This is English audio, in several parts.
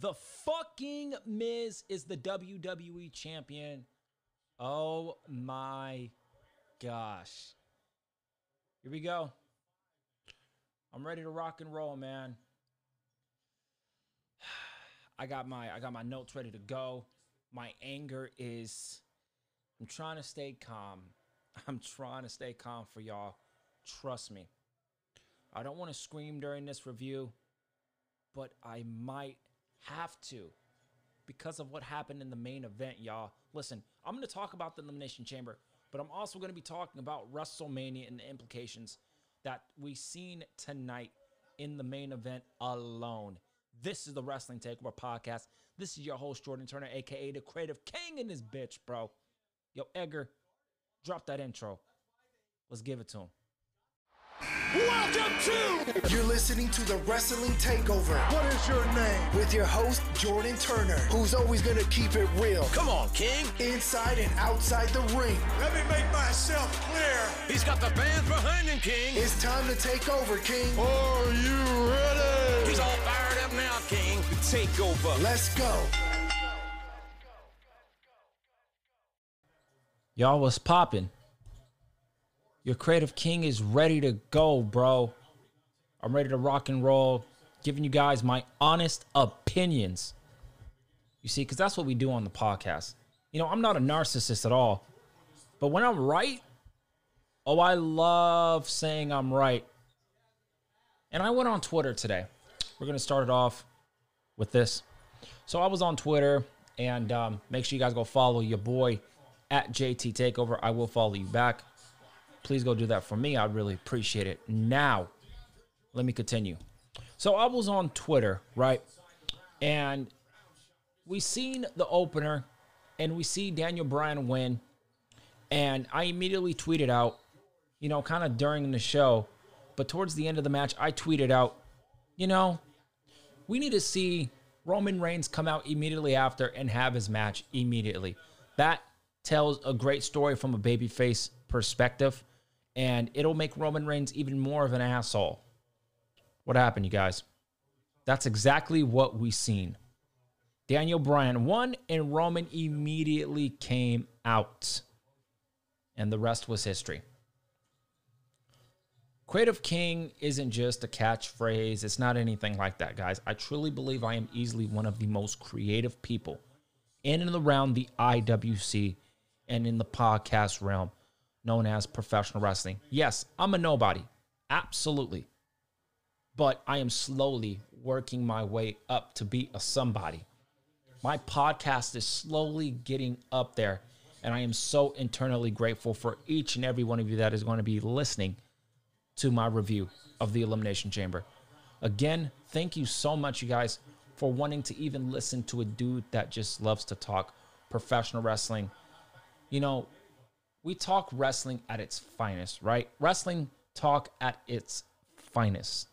The fucking Miz is the WWE champion. Oh my gosh. Here we go. I'm ready to rock and roll, man. I got my I got my notes ready to go. My anger is I'm trying to stay calm. I'm trying to stay calm for y'all. Trust me. I don't want to scream during this review, but I might have to because of what happened in the main event, y'all. Listen, I'm going to talk about the Elimination Chamber, but I'm also going to be talking about WrestleMania and the implications that we seen tonight in the main event alone. This is the Wrestling Takeover podcast. This is your host, Jordan Turner, aka the Creative King in this bitch, bro. Yo, Edgar, drop that intro. Let's give it to him. Welcome to. You're listening to the Wrestling Takeover What is your name? with your host, Jordan Turner, who's always going to keep it real Come on, King. inside and outside the ring. Let me make myself clear. He's got the fans behind him, King. It's time to take over, King. Are you ready? He's all fired up now, King. Takeover. Let's go. Y'all was popping. Your creative king is ready to go, bro. I'm ready to rock and roll, giving you guys my honest opinions. You see, because that's what we do on the podcast. You know, I'm not a narcissist at all, but when I'm right, oh, I love saying I'm right. And I went on Twitter today. We're going to start it off with this. So I was on Twitter, and um, make sure you guys go follow your boy at JT Takeover. I will follow you back. Please go do that for me. I'd really appreciate it. Now, let me continue. So I was on Twitter, right? And we seen the opener, and we see Daniel Bryan win. And I immediately tweeted out, you know, kind of during the show, but towards the end of the match, I tweeted out, you know, we need to see Roman Reigns come out immediately after and have his match immediately. That tells a great story from a babyface perspective, and it'll make Roman Reigns even more of an asshole. What happened, you guys? That's exactly what we seen. Daniel Bryan won, and Roman immediately came out. And the rest was history. Creative King isn't just a catchphrase. It's not anything like that, guys. I truly believe I am easily one of the most creative people in and around the IWC and in the podcast realm known as professional wrestling. Yes, I'm a nobody. Absolutely. But I am slowly working my way up to be a somebody. My podcast is slowly getting up there, and I am so internally grateful for each and every one of you that is going to be listening to my review of the Elimination Chamber. Again, thank you so much, you guys, for wanting to even listen to a dude that just loves to talk professional wrestling. You know, we talk wrestling at its finest, right? Wrestling talk at its finest.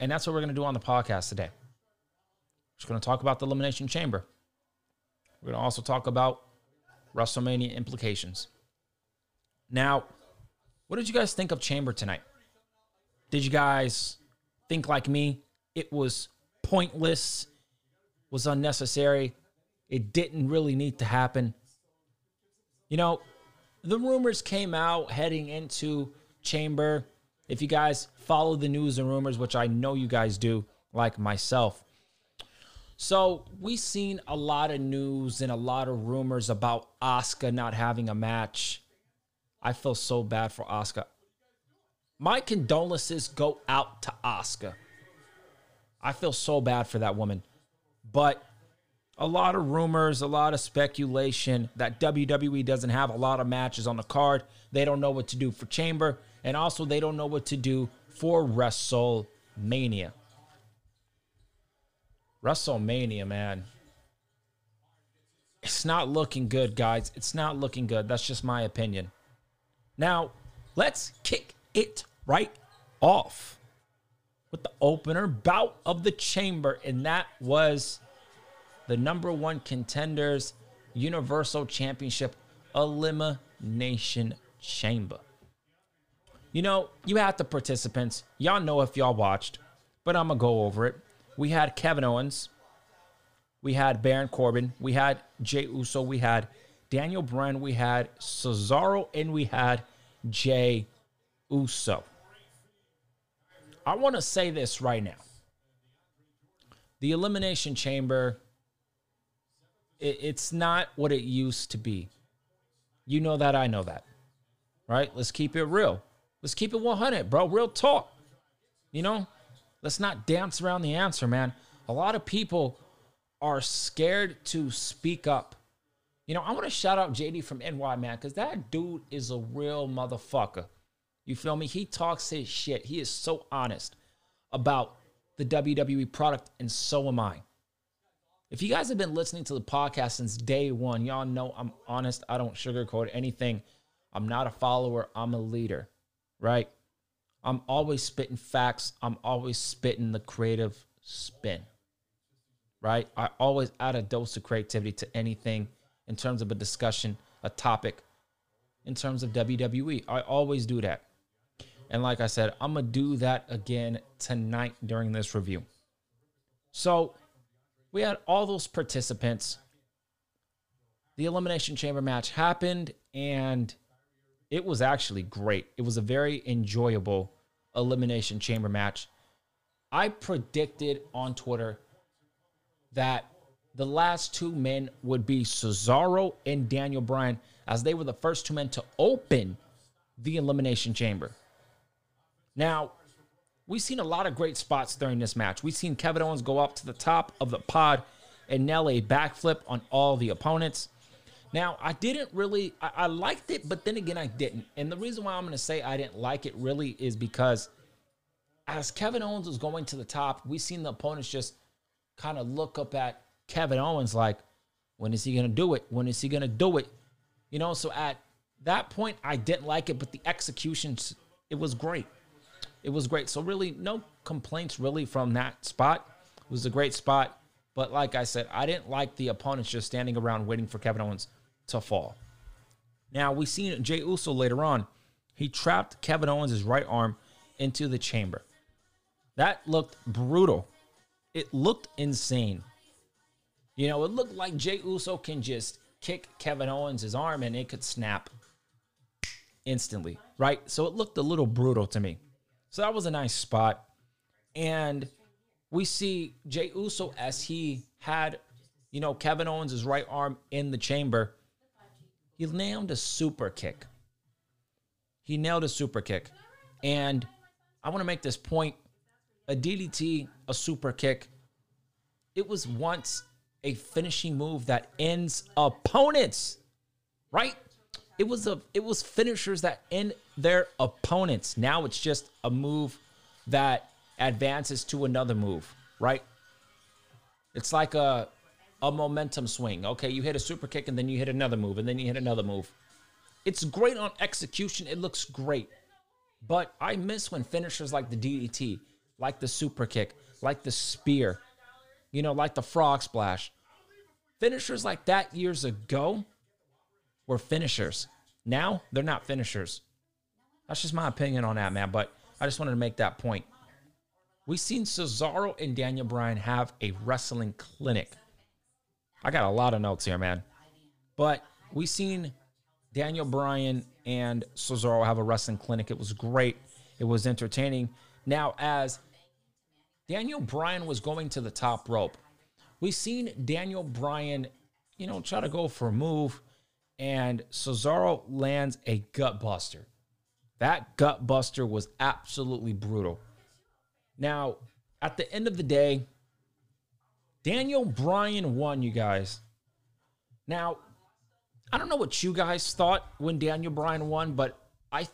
And that's what we're going to do on the podcast today. We're just going to talk about the Elimination Chamber. We're going to also talk about WrestleMania implications. Now, what did you guys think of Chamber tonight? Did you guys think like me? It was pointless, was unnecessary. It didn't really need to happen. You know, the rumors came out heading into Chamber. If you guys follow the news and rumors, which I know you guys do, like myself. So we seen a lot of news and a lot of rumors about Asuka not having a match. I feel so bad for Asuka. My condolences go out to Asuka. I feel so bad for that woman. But a lot of rumors, a lot of speculation that WWE doesn't have a lot of matches on the card. They don't know what to do for Chamber, and also they don't know what to do for WrestleMania. WrestleMania, man. It's not looking good, guys. It's not looking good. That's just my opinion. Now, let's kick it right off with the opener bout of the chamber, and that was the number one contenders Universal Championship Elimination Chamber. You know, you had the participants. Y'all know if y'all watched, but I'm going to go over it. We had Kevin Owens, we had Baron Corbin, we had Jey Uso, we had Daniel Bryan, we had Cesaro, and we had Jey Uso. I want to say this right now. The Elimination Chamber, it, it's not what it used to be. You know that, I know that. Right? Let's keep it real. Let's keep it 100, bro. Real talk. You know, let's not dance around the answer, man. A lot of people are scared to speak up. You know, I want to shout out JD from NY, man, because that dude is a real motherfucker. You feel me? He talks his shit. He is so honest about the WWE product, and so am I. If you guys have been listening to the podcast since day one, y'all know I'm honest. I don't sugarcoat anything. I'm not a follower, I'm a leader, right? I'm always spitting facts. I'm always spitting the creative spin, right? I always add a dose of creativity to anything in terms of a discussion, a topic, in terms of WWE. I always do that. And like I said, I'm going to do that again tonight during this review. So we had all those participants. The Elimination Chamber match happened, and it was actually great. It was a very enjoyable Elimination Chamber match. I predicted on Twitter that the last two men would be Cesaro and Daniel Bryan, as they were the first two men to open the Elimination Chamber. Now, we've seen a lot of great spots during this match. We've seen Kevin Owens go up to the top of the pod and nail a backflip on all the opponents. Now, I didn't really, I, I liked it, but then again, I didn't. And the reason why I'm going to say I didn't like it really is because as Kevin Owens was going to the top, we seen the opponents just kind of look up at Kevin Owens like, when is he going to do it? When is he going to do it? You know, so at that point, I didn't like it, but the execution, it was great. It was great. So really, no complaints really from that spot. It was a great spot. But like I said, I didn't like the opponents just standing around waiting for Kevin Owens to fall. Now we seen Jey Uso later on. He trapped Kevin Owens' right arm into the chamber. That looked brutal. It looked insane. You know, it looked like Jey Uso can just kick Kevin Owens' arm and it could snap instantly, right? So it looked a little brutal to me. So that was a nice spot. And we see Jey Uso as he had, you know, Kevin Owens' right arm in the chamber. He nailed a super kick. He nailed a super kick. And I want to make this point a DDT, a super kick, it was once a finishing move that ends opponents, right? It was a it was finishers that end their opponents. Now it's just a move that advances to another move, right? It's like a a momentum swing. Okay, you hit a super kick and then you hit another move and then you hit another move. It's great on execution. It looks great. But I miss when finishers like the DDT, like the super kick, like the spear, you know, like the frog splash. Finishers like that years ago were finishers. Now they're not finishers. That's just my opinion on that, man. But I just wanted to make that point. We've seen Cesaro and Daniel Bryan have a wrestling clinic. I got a lot of notes here, man. But we seen Daniel Bryan and Cesaro have a wrestling clinic. It was great. It was entertaining. Now, as Daniel Bryan was going to the top rope, we seen Daniel Bryan, you know, try to go for a move, and Cesaro lands a gut buster. That gut buster was absolutely brutal. Now, at the end of the day, Daniel Bryan won, you guys. Now, I don't know what you guys thought when Daniel Bryan won, but I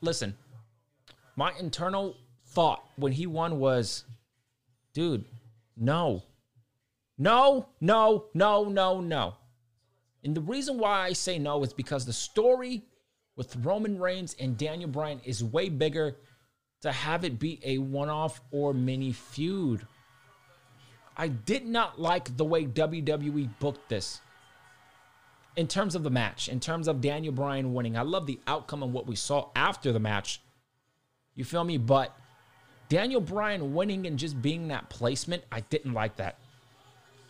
listen. My internal thought when he won was, dude, no. No, no, no, no, no. And the reason why I say no is because the story with Roman Reigns and Daniel Bryan is way bigger to have it be a one off or mini feud. I did not like the way WWE booked this in terms of the match, in terms of Daniel Bryan winning. I love the outcome and what we saw after the match. You feel me? But Daniel Bryan winning and just being that placement, I didn't like that.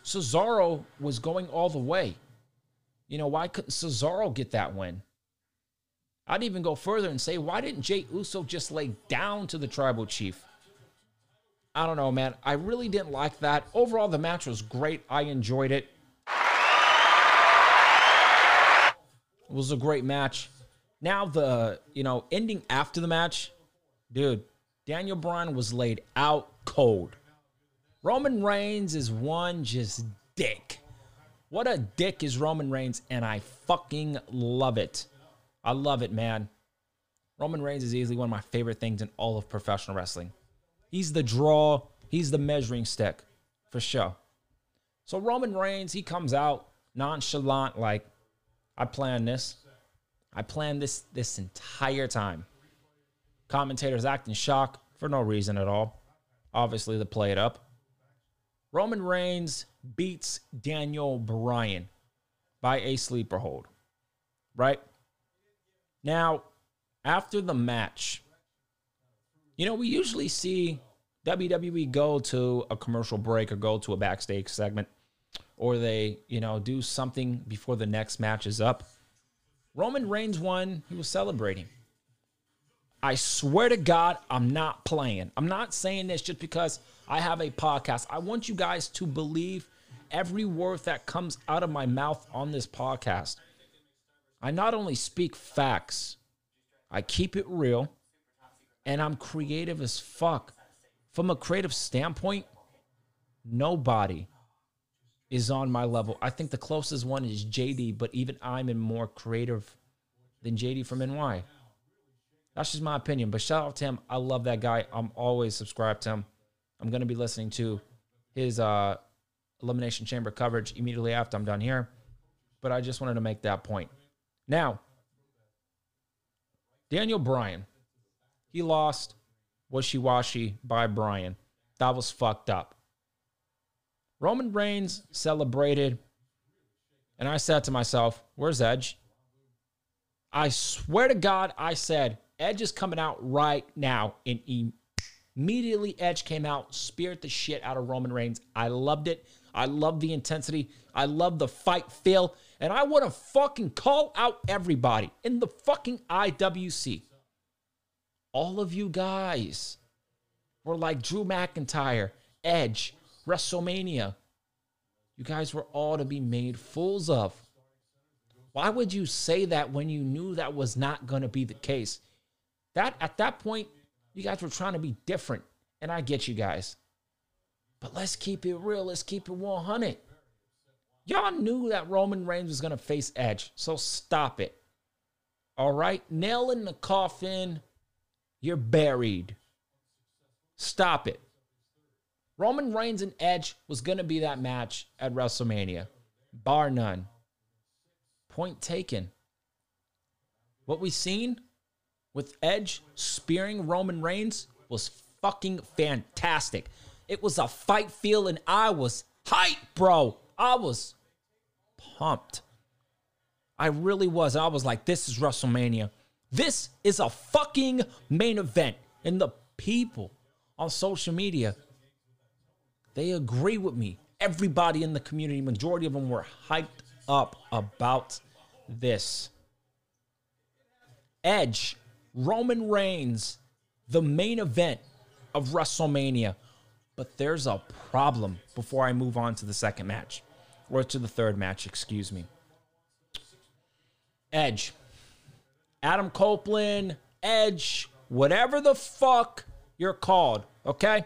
Cesaro was going all the way. You know, why couldn't Cesaro get that win? I'd even go further and say, why didn't Jey Uso just lay down to the tribal chief? I don't know, man. I really didn't like that. Overall, the match was great. I enjoyed it. It was a great match. Now the, you know, ending after the match, dude, Daniel Bryan was laid out cold. Roman Reigns is one just dick. What a dick is Roman Reigns, and I fucking love it. I love it, man. Roman Reigns is easily one of my favorite things in all of professional wrestling. He's the draw, he's the measuring stick, for sure. So Roman Reigns, he comes out nonchalant, like, I planned this. I planned this this entire time. Commentators act in shock for no reason at all. Obviously, to play it up. Roman Reigns beats Daniel Bryan by a sleeper hold. Right? Now, after the match, you know, we usually see WWE go to a commercial break or go to a backstage segment or they, you know, do something before the next match is up. Roman Reigns won, he was celebrating. I swear to God, I'm not playing. I'm not saying this just because I have a podcast. I want you guys to believe every word that comes out of my mouth on this podcast. I not only speak facts, I keep it real, and I'm creative as fuck. From a creative standpoint, nobody is on my level. I think the closest one is JD, but even I'm in more creative than JD from NY. That's just my opinion. But shout out to him. I love that guy. I'm always subscribed to him. I'm going to be listening to his uh, Elimination Chamber coverage immediately after I'm done here. But I just wanted to make that point. Now, Daniel Bryan, he lost wishy washy by Bryan. That was fucked up. Roman Reigns celebrated, and I said to myself, Where's Edge? I swear to God, I said, Edge is coming out right now. And immediately, Edge came out, speared the shit out of Roman Reigns. I loved it. I love the intensity. I love the fight feel. And I want to fucking call out everybody in the fucking IWC. All of you guys were like Drew McIntyre, Edge, WrestleMania. You guys were all to be made fools of. Why would you say that when you knew that was not going to be the case? That at that point, you guys were trying to be different, and I get you guys. But let's keep it real. Let's keep it 100. Y'all knew that Roman Reigns was going to face Edge, so stop it. All right? Nail in the coffin. You're buried. Stop it. Roman Reigns and Edge was going to be that match at WrestleMania, bar none. Point taken. What we seen with Edge spearing Roman Reigns was fucking fantastic. It was a fight feel, and I was hyped, bro. I was pumped. I really was. I was like, this is WrestleMania. This is a fucking main event. And the people on social media, they agree with me. Everybody in the community, majority of them were hyped up about this. Edge, Roman Reigns, the main event of WrestleMania. But there's a problem before I move on to the second match, or to the third match, excuse me. Edge, Adam Copeland, Edge, whatever the fuck you're called, okay?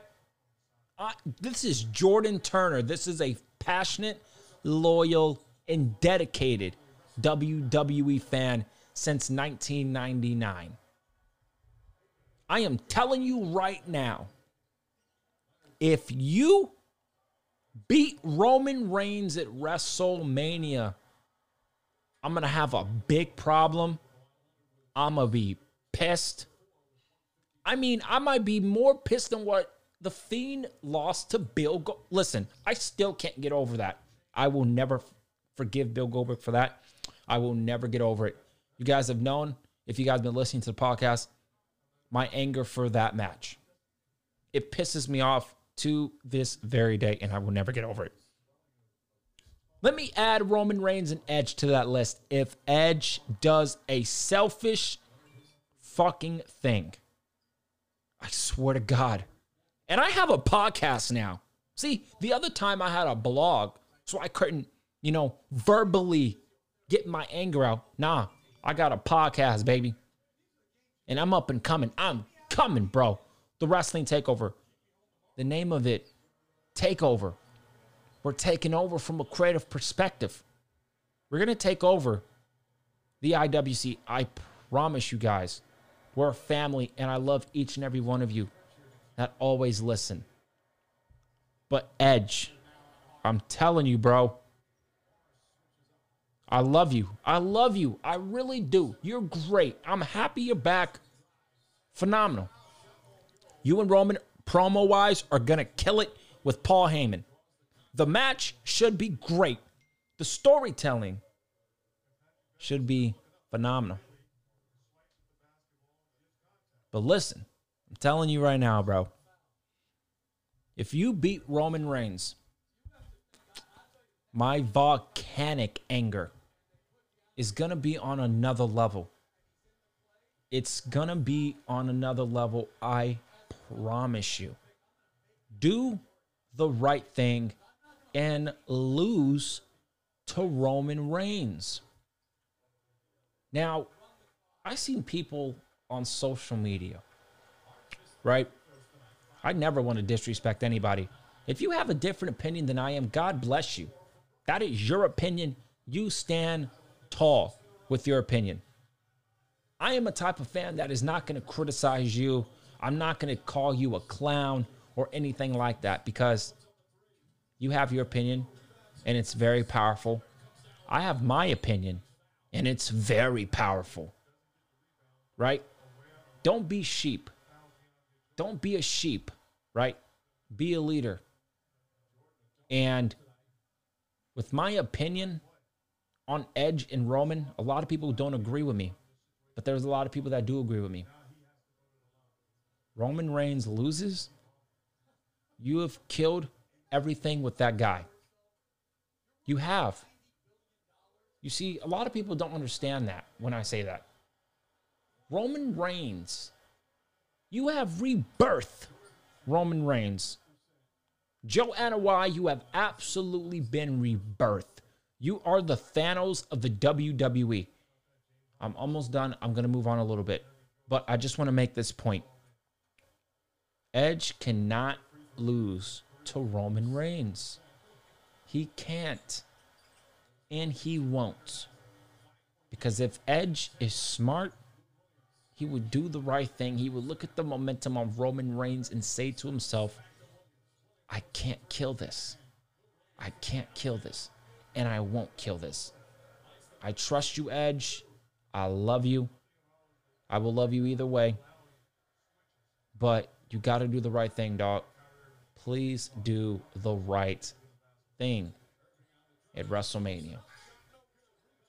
Uh, this is Jordan Turner. This is a passionate, loyal, and dedicated WWE fan since 1999. I am telling you right now if you beat Roman Reigns at WrestleMania, I'm going to have a big problem. I'm going to be pissed. I mean, I might be more pissed than what the Fiend lost to Bill. Go- Listen, I still can't get over that. I will never forgive Bill Goldberg for that. I will never get over it. You guys have known, if you guys have been listening to the podcast, my anger for that match. It pisses me off to this very day, and I will never get over it. Let me add Roman Reigns and Edge to that list if Edge does a selfish fucking thing. I swear to God. And I have a podcast now. See, the other time I had a blog, so I couldn't, you know, verbally get my anger out. Nah, I got a podcast, baby. And I'm up and coming. I'm coming, bro. The Wrestling Takeover. The name of it, Takeover. We're taking over from a creative perspective. We're going to take over the IWC. I promise you guys. We're a family, and I love each and every one of you that always listen. But Edge, I'm telling you, bro. I love you. I love you. I really do. You're great. I'm happy you're back. Phenomenal. You and Roman, promo wise, are going to kill it with Paul Heyman. The match should be great. The storytelling should be phenomenal. But listen, I'm telling you right now, bro. If you beat Roman Reigns, my volcanic anger is going to be on another level. It's going to be on another level. I promise you. Do the right thing and lose to Roman Reigns. Now, I've seen people on social media, right? I never want to disrespect anybody. If you have a different opinion than I am, God bless you. That is your opinion. You stand tall with your opinion. I am a type of fan that is not going to criticize you. I'm not going to call you a clown or anything like that because you have your opinion and it's very powerful. I have my opinion and it's very powerful. Right? Don't be sheep. Don't be a sheep, right? Be a leader. And with my opinion on Edge and Roman, a lot of people don't agree with me, but there's a lot of people that do agree with me. Roman Reigns loses, you have killed everything with that guy. You have. You see, a lot of people don't understand that when I say that. Roman Reigns, you have rebirth Roman Reigns. Joe Anoa'i, you have absolutely been rebirthed. You are the Thanos of the WWE. I'm almost done. I'm going to move on a little bit. But I just want to make this point. Edge cannot lose to Roman Reigns. He can't. And he won't. Because if Edge is smart, he would do the right thing. He would look at the momentum of Roman Reigns and say to himself, I can't kill this. I can't kill this. And I won't kill this. I trust you, Edge. I love you. I will love you either way. But you got to do the right thing, dog. Please do the right thing at WrestleMania.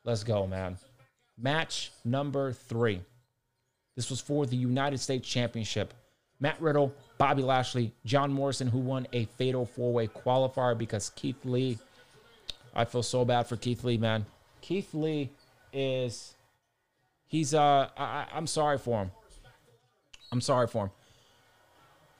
Let's go, man. Match number three. This was for the United States Championship. Matt Riddle, Bobby Lashley, John Morrison, who won a fatal four way qualifier because Keith Lee. I feel so bad for Keith Lee, man. Keith Lee is. He's, uh, I, I'm sorry for him. I'm sorry for him.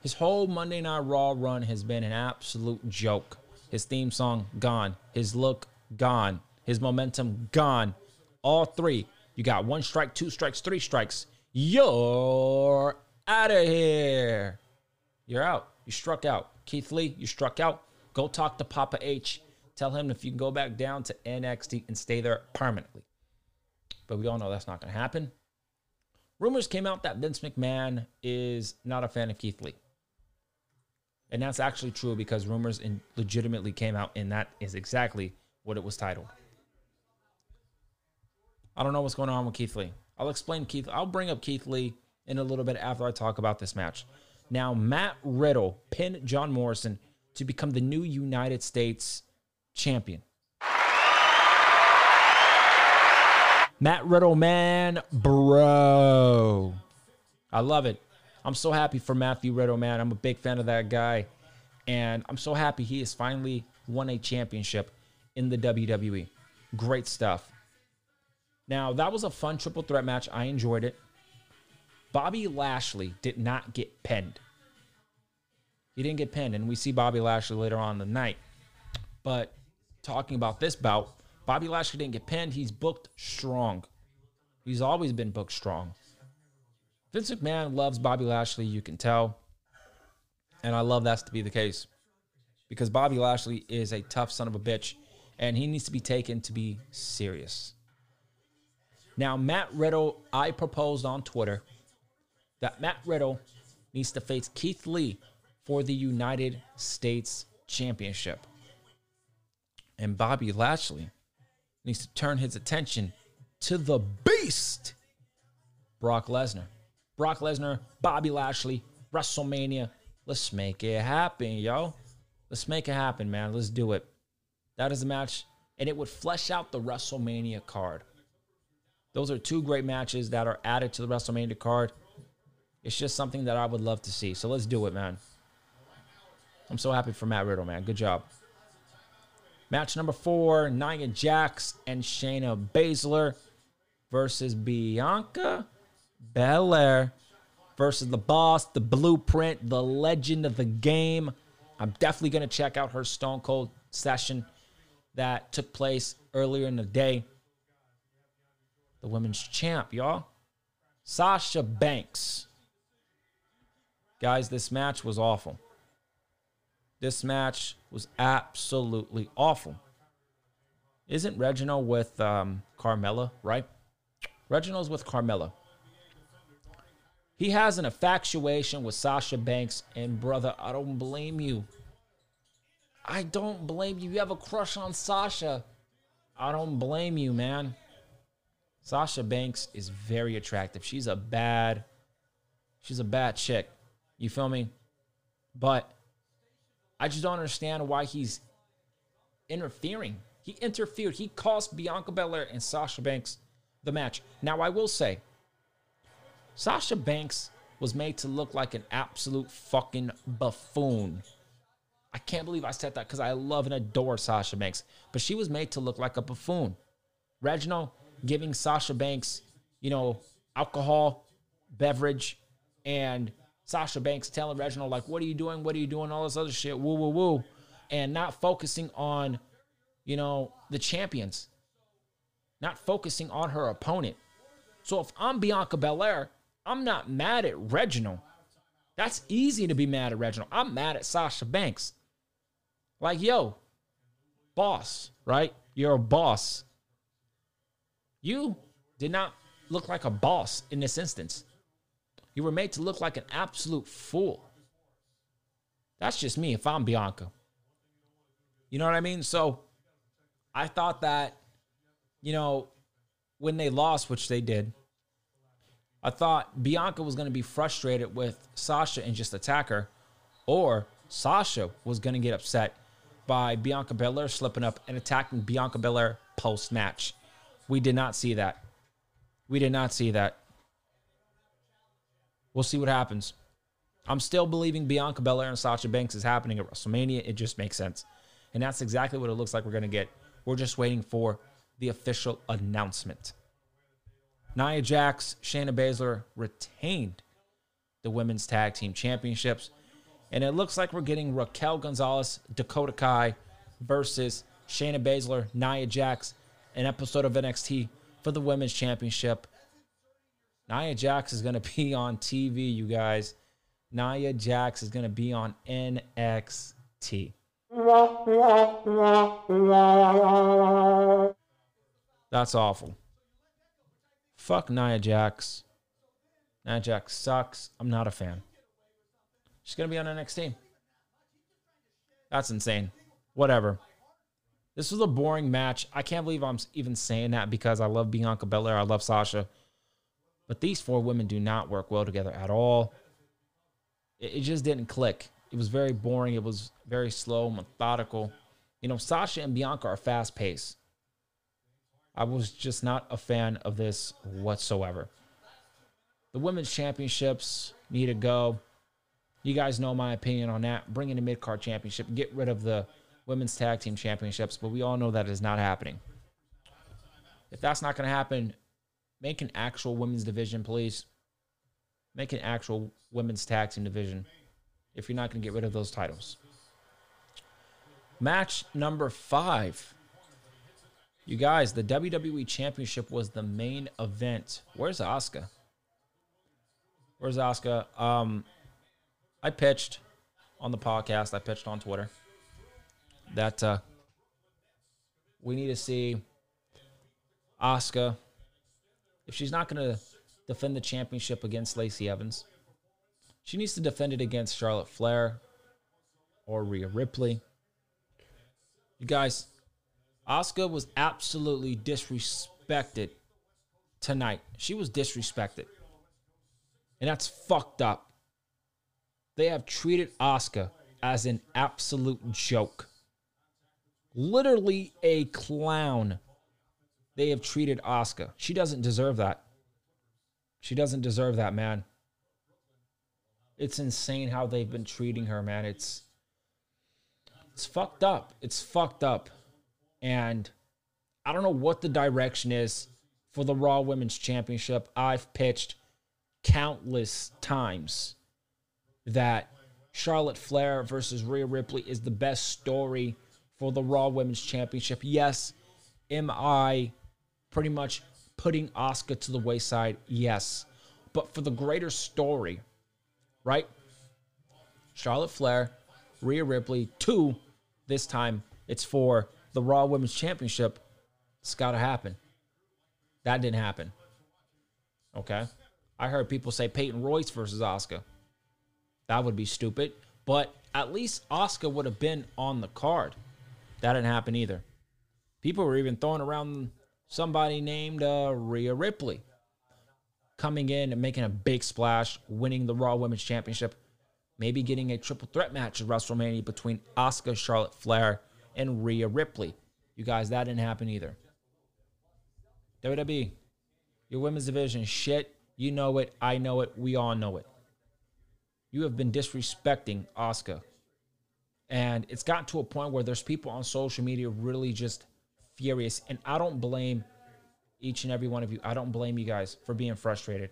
His whole Monday Night Raw run has been an absolute joke. His theme song, gone. His look, gone. His momentum, gone. All three. You got one strike, two strikes, three strikes. You're out of here. You're out. You struck out. Keith Lee, you struck out. Go talk to Papa H. Tell him if you can go back down to NXT and stay there permanently. But we all know that's not going to happen. Rumors came out that Vince McMahon is not a fan of Keith Lee. And that's actually true because rumors in legitimately came out, and that is exactly what it was titled. I don't know what's going on with Keith Lee. I'll explain Keith. I'll bring up Keith Lee in a little bit after I talk about this match. Now, Matt Riddle pinned John Morrison to become the new United States champion. Matt Riddle, man, bro. I love it. I'm so happy for Matthew Riddle, man. I'm a big fan of that guy. And I'm so happy he has finally won a championship in the WWE. Great stuff. Now, that was a fun triple threat match. I enjoyed it. Bobby Lashley did not get pinned. He didn't get pinned, and we see Bobby Lashley later on the night. But talking about this bout, Bobby Lashley didn't get pinned. He's booked strong. He's always been booked strong. Vince McMahon loves Bobby Lashley, you can tell. And I love that to be the case because Bobby Lashley is a tough son of a bitch and he needs to be taken to be serious. Now, Matt Riddle, I proposed on Twitter that Matt Riddle needs to face Keith Lee for the United States Championship. And Bobby Lashley needs to turn his attention to the beast, Brock Lesnar. Brock Lesnar, Bobby Lashley, WrestleMania. Let's make it happen, yo. Let's make it happen, man. Let's do it. That is a match, and it would flesh out the WrestleMania card. Those are two great matches that are added to the WrestleMania card. It's just something that I would love to see. So let's do it, man. I'm so happy for Matt Riddle, man. Good job. Match number four Nia Jax and Shayna Baszler versus Bianca Belair versus the boss, the blueprint, the legend of the game. I'm definitely going to check out her Stone Cold session that took place earlier in the day. The women's champ, y'all. Sasha Banks. Guys, this match was awful. This match was absolutely awful. Isn't Reginald with um, Carmella, right? Reginald's with Carmella. He has an infatuation with Sasha Banks, and brother, I don't blame you. I don't blame you. You have a crush on Sasha. I don't blame you, man. Sasha Banks is very attractive. She's a bad, she's a bad chick. You feel me? But I just don't understand why he's interfering. He interfered. He cost Bianca Belair and Sasha Banks the match. Now, I will say, Sasha Banks was made to look like an absolute fucking buffoon. I can't believe I said that because I love and adore Sasha Banks, but she was made to look like a buffoon. Reginald giving Sasha Banks, you know, alcohol, beverage, and Sasha Banks telling Reginald, like, what are you doing? What are you doing? All this other shit, woo, woo, woo. And not focusing on, you know, the champions, not focusing on her opponent. So if I'm Bianca Belair, I'm not mad at Reginald. That's easy to be mad at Reginald. I'm mad at Sasha Banks. Like, yo, boss, right? You're a boss. You did not look like a boss in this instance. You were made to look like an absolute fool. That's just me if I'm Bianca. You know what I mean? So I thought that, you know, when they lost, which they did, I thought Bianca was going to be frustrated with Sasha and just attack her, or Sasha was going to get upset by Bianca Belair slipping up and attacking Bianca Belair post match. We did not see that. We did not see that. We'll see what happens. I'm still believing Bianca Belair and Sasha Banks is happening at WrestleMania. It just makes sense. And that's exactly what it looks like we're going to get. We're just waiting for the official announcement. Nia Jax, Shayna Baszler retained the women's tag team championships. And it looks like we're getting Raquel Gonzalez, Dakota Kai versus Shayna Baszler, Nia Jax, an episode of NXT for the women's championship. Nia Jax is going to be on TV, you guys. Nia Jax is going to be on NXT. That's awful. Fuck Nia Jax. Nia Jax sucks. I'm not a fan. She's going to be on NXT. That's insane. Whatever. This was a boring match. I can't believe I'm even saying that because I love Bianca Belair. I love Sasha. But these four women do not work well together at all. It, it just didn't click. It was very boring. It was very slow, methodical. You know, Sasha and Bianca are fast paced. I was just not a fan of this whatsoever. The women's championships need to go. You guys know my opinion on that. Bring in a mid card championship. Get rid of the women's tag team championships, but we all know that is not happening. If that's not going to happen, make an actual women's division, please. Make an actual women's tag team division if you're not going to get rid of those titles. Match number five. You guys, the WWE Championship was the main event. Where's Asuka? Where's Asuka? Um, I pitched on the podcast. I pitched on Twitter that uh, we need to see Asuka. If she's not going to defend the championship against Lacey Evans, she needs to defend it against Charlotte Flair or Rhea Ripley. You guys, Asuka was absolutely disrespected tonight. She was disrespected. And that's fucked up. They have treated Asuka as an absolute joke. Literally a clown. They have treated Asuka. She doesn't deserve that. She doesn't deserve that, man. It's insane how they've been treating her, man. It's it's fucked up. It's fucked up. And I don't know what the direction is for the Raw Women's Championship. I've pitched countless times that Charlotte Flair versus Rhea Ripley is the best story for the Raw Women's Championship. Yes, am I pretty much putting Asuka to the wayside? Yes. But for the greater story, right? Charlotte Flair, Rhea Ripley, two this time it's for the Raw Women's Championship. It's got to happen. That didn't happen. Okay. I heard people say Peyton Royce versus Asuka. That would be stupid. But at least Asuka would have been on the card. That didn't happen either. People were even throwing around somebody named uh, Rhea Ripley coming in and making a big splash, winning the Raw Women's Championship maybe getting a triple threat match at WrestleMania between Asuka, Charlotte Flair, and Rhea Ripley. You guys, that didn't happen either. WWE, your women's division, shit. You know it. I know it. We all know it. You have been disrespecting Asuka. And it's gotten to a point where there's people on social media really just furious. And I don't blame each and every one of you. I don't blame you guys for being frustrated.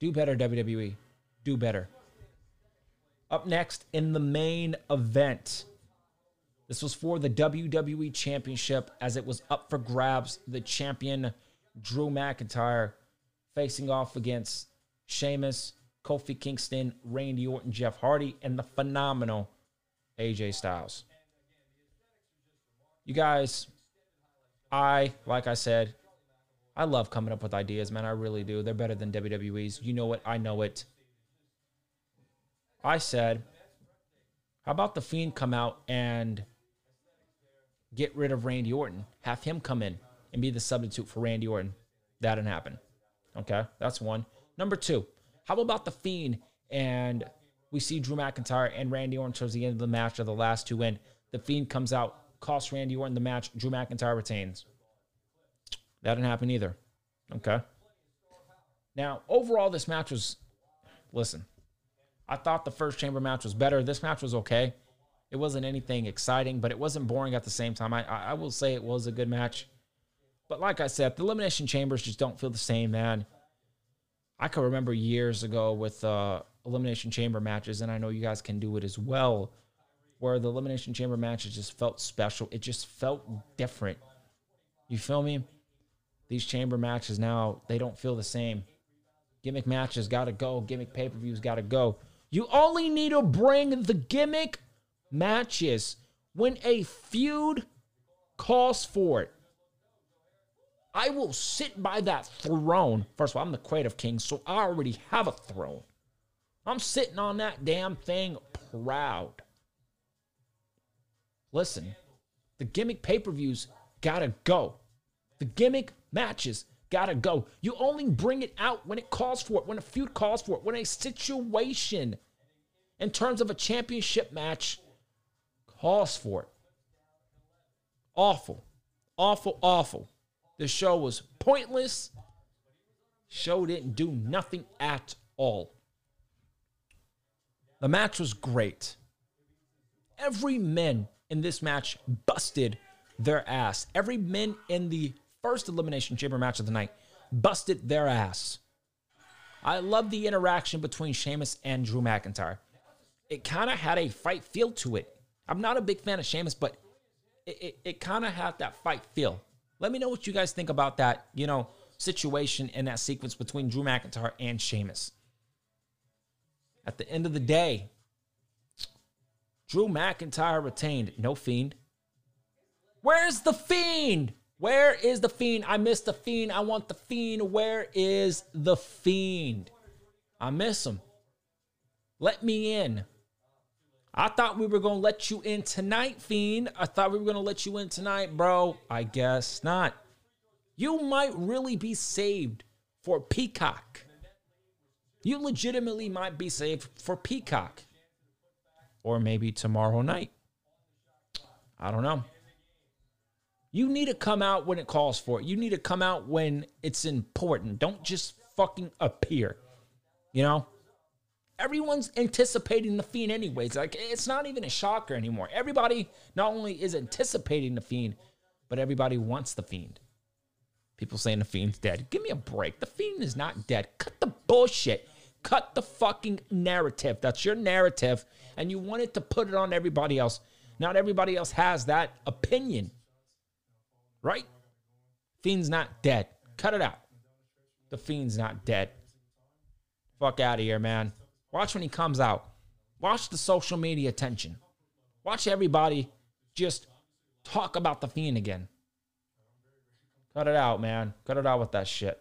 Do better, WWE. Do better. Up next in the main event. This was for the WWE Championship as it was up for grabs. The champion, Drew McIntyre, facing off against Sheamus, Kofi Kingston, Randy Orton, Jeff Hardy, and the phenomenal AJ Styles. You guys, I, like I said, I love coming up with ideas, man. I really do. They're better than WWE's. You know it. I know it. I said, how about the Fiend come out and get rid of Randy Orton? Have him come in and be the substitute for Randy Orton. That didn't happen. Okay, that's one. Number two, how about the Fiend and we see Drew McIntyre and Randy Orton towards the end of the match of the last two in. The Fiend comes out, costs Randy Orton the match. Drew McIntyre retains. That didn't happen either. Okay. Now, overall, this match was, listen, I thought the first chamber match was better. This match was okay. It wasn't anything exciting, but it wasn't boring at the same time. I, I, will say it was a good match. But like I said, the elimination chambers just don't feel the same, man. I can remember years ago with uh, elimination chamber matches, and I know you guys can do it as well, where the elimination chamber matches just felt special. It just felt different. You feel me? These chamber matches now, they don't feel the same. Gimmick matches got to go. Gimmick pay per views got to go. You only need to bring the gimmick matches when a feud calls for it. I will sit by that throne. First of all, I'm the creative king, so I already have a throne. I'm sitting on that damn thing proud. Listen, the gimmick pay per views gotta go. The gimmick matches gotta go. You only bring it out when it calls for it, when a feud calls for it, when a situation in terms of a championship match calls for it. Awful. Awful, awful. The show was pointless. Show didn't do nothing at all. The match was great. Every man in this match busted their ass. Every men in the first Elimination Chamber match of the night busted their ass. I love the interaction between Sheamus and Drew McIntyre. It kind of had a fight feel to it. I'm not a big fan of Sheamus, but it, it, it kind of had that fight feel. Let me know what you guys think about that, you know, situation and that sequence between Drew McIntyre and Sheamus. At the end of the day, Drew McIntyre retained. No Fiend. Where's the Fiend? Where is the Fiend? I miss the Fiend. I want the Fiend. Where is the Fiend? I miss him. Let me in. I thought we were going to let you in tonight, Fiend. I thought we were going to let you in tonight, bro. I guess not. You might really be saved for Peacock. You legitimately might be saved for Peacock. Or maybe tomorrow night. I don't know. You need to come out when it calls for it. You need to come out when it's important. Don't just fucking appear. You know? Everyone's anticipating the fiend anyways. Like it's not even a shocker anymore. Everybody not only is anticipating the fiend, but everybody wants the fiend. People saying the fiend's dead. Give me a break. The fiend is not dead. Cut the bullshit. Cut the fucking narrative. That's your narrative, and you wanted to put it on everybody else. Not everybody else has that opinion. Right? Fiend's not dead. Cut it out. The Fiend's not dead. Fuck out of here, man. Watch when he comes out. Watch the social media attention. Watch everybody just talk about the Fiend again. Cut it out, man. Cut it out with that shit.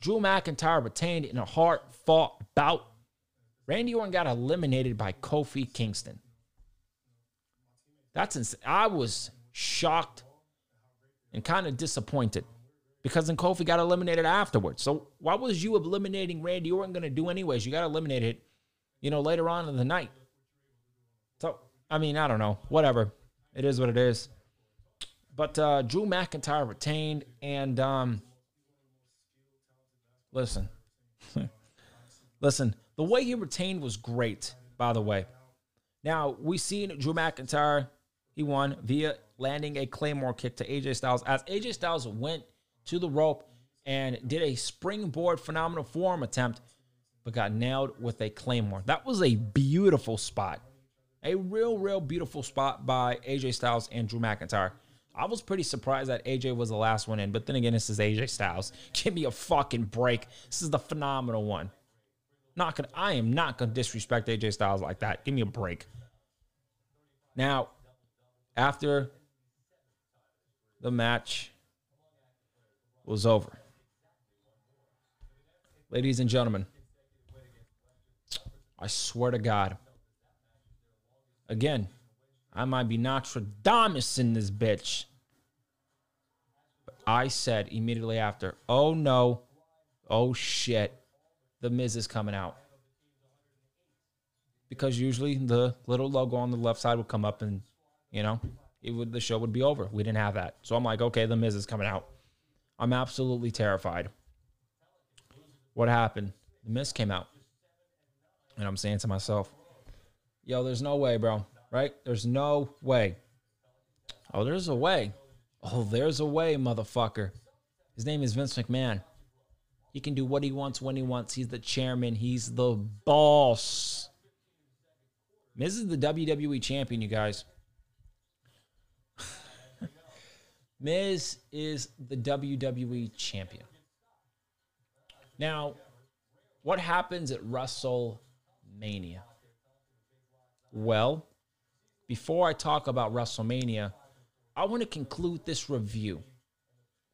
Drew McIntyre retained in a hard fought bout. Randy Orton got eliminated by Kofi Kingston. That's insane. I was shocked and kind of disappointed because then Kofi got eliminated afterwards. So why was you eliminating Randy Orton going to do anyways? You got eliminated, you know, later on in the night. So I mean, I don't know. Whatever. It is what it is. But uh, Drew McIntyre retained, and um, listen, listen. The way he retained was great. By the way, now we seen Drew McIntyre. He won via landing a claymore kick to AJ Styles as AJ Styles went to the rope and did a springboard phenomenal forearm attempt, but got nailed with a claymore. That was a beautiful spot. A real, real beautiful spot by AJ Styles and Drew McIntyre. I was pretty surprised that AJ was the last one in, but then again, this is AJ Styles. Give me a fucking break. This is the phenomenal one. Not gonna, I am not gonna disrespect AJ Styles like that. Give me a break. Now, after the match was over. Ladies and gentlemen, I swear to God, again, I might be Nostradamus in this bitch. But I said immediately after, oh no, oh shit, The Miz is coming out. Because usually the little logo on the left side would come up and, you know, it would the show would be over. We didn't have that. So I'm like, okay, The Miz is coming out. I'm absolutely terrified. What happened? The Miz came out. And I'm saying to myself, yo, there's no way, bro. Right? There's no way. Oh, there's a way. Oh, there's a way, motherfucker. His name is Vince McMahon. He can do what he wants when he wants. He's the chairman. He's the boss. Miz is the WWE champion, you guys. Miz is the WWE champion. Now, what happens at WrestleMania? Well, before I talk about WrestleMania, I want to conclude this review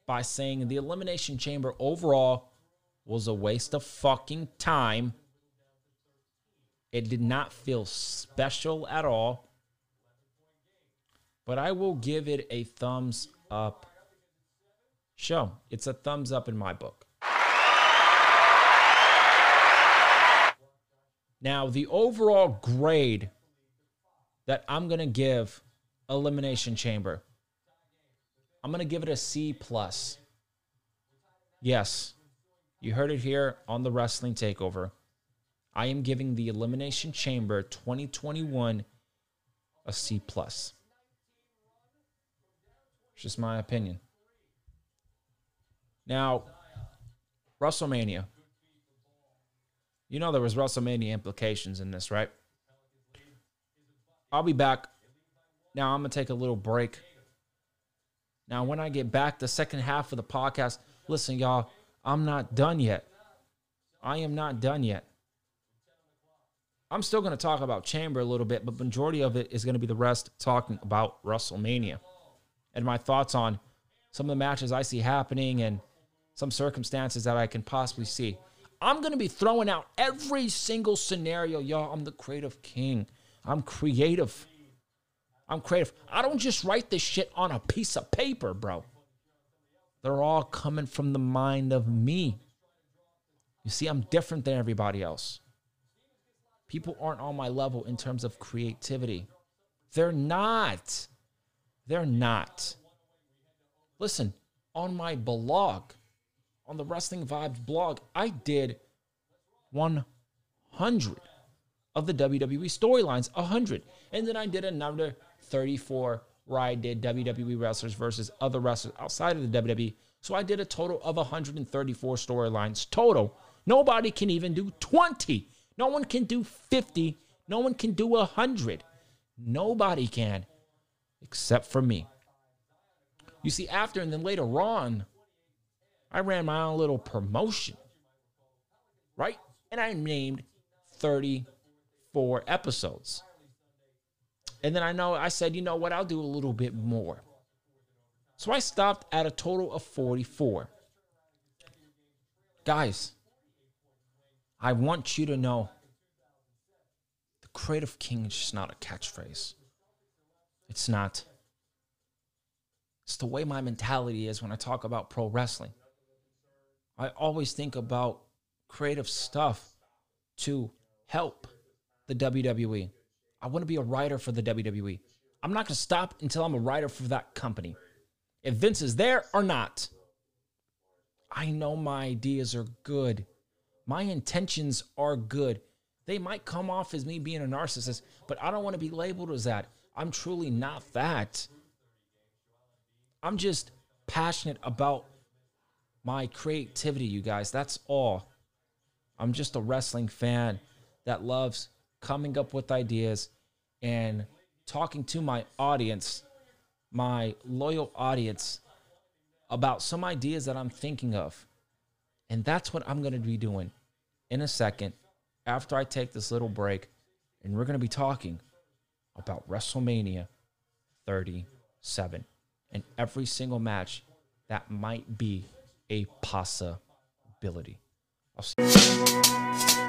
by saying the Elimination Chamber overall was a waste of fucking time. It did not feel special at all. But I will give it a thumbs up show. It's a thumbs up in my book. Now, the overall grade that I'm going to give Elimination Chamber, I'm going to give it a C plus. Yes, you heard it here on the Wrestling Takeover. I am giving the Elimination Chamber 2021 a C plus. It's just my opinion. Now, WrestleMania. You know there was WrestleMania implications in this, right? I'll be back. Now I'm gonna take a little break. Now, when I get back, the second half of the podcast, listen, y'all, I'm not done yet. I am not done yet. I'm still to talk about Chamber a little bit, but majority of it is to be the rest talking about WrestleMania and my thoughts on some of the matches I see happening and some circumstances that I can possibly see. I'm going to be throwing out every single scenario, y'all. I'm the creative king. I'm creative. I'm creative. I don't just write this shit on a piece of paper, bro. They're all coming from the mind of me. You see, I'm different than everybody else. People aren't on my level in terms of creativity. They're not. They're not. Listen, on my blog, on the Wrestling Vibes blog, I did 100 of the WWE storylines, 100. And then I did another 34 where I did WWE wrestlers versus other wrestlers outside of the WWE. So I did a total of 134 storylines total. Nobody can even do 20. No one can do 50. No one can do 100. Nobody can except for me. You see, after and then later on, I ran my own little promotion, right? And I named 34 episodes. And then I know I said, you know what, I'll do a little bit more. So I stopped at a total of 44. Guys, I want you to know the creative king is just not a catchphrase. It's not. It's the way my mentality is when I talk about pro wrestling. I always think about creative stuff to help the WWE. I want to be a writer for the WWE. I'm not going to stop until I'm a writer for that company. If Vince is there or not, I know my ideas are good. My intentions are good. They might come off as me being a narcissist, but I don't want to be labeled as that. I'm truly not that. I'm just passionate about my creativity, you guys. That's all. I'm just a wrestling fan that loves coming up with ideas and talking to my audience, my loyal audience, about some ideas that I'm thinking of. And that's what I'm going to be doing in a second after I take this little break. And we're going to be talking about WrestleMania 37 and every single match that might be a possibility. I'll see. Yo,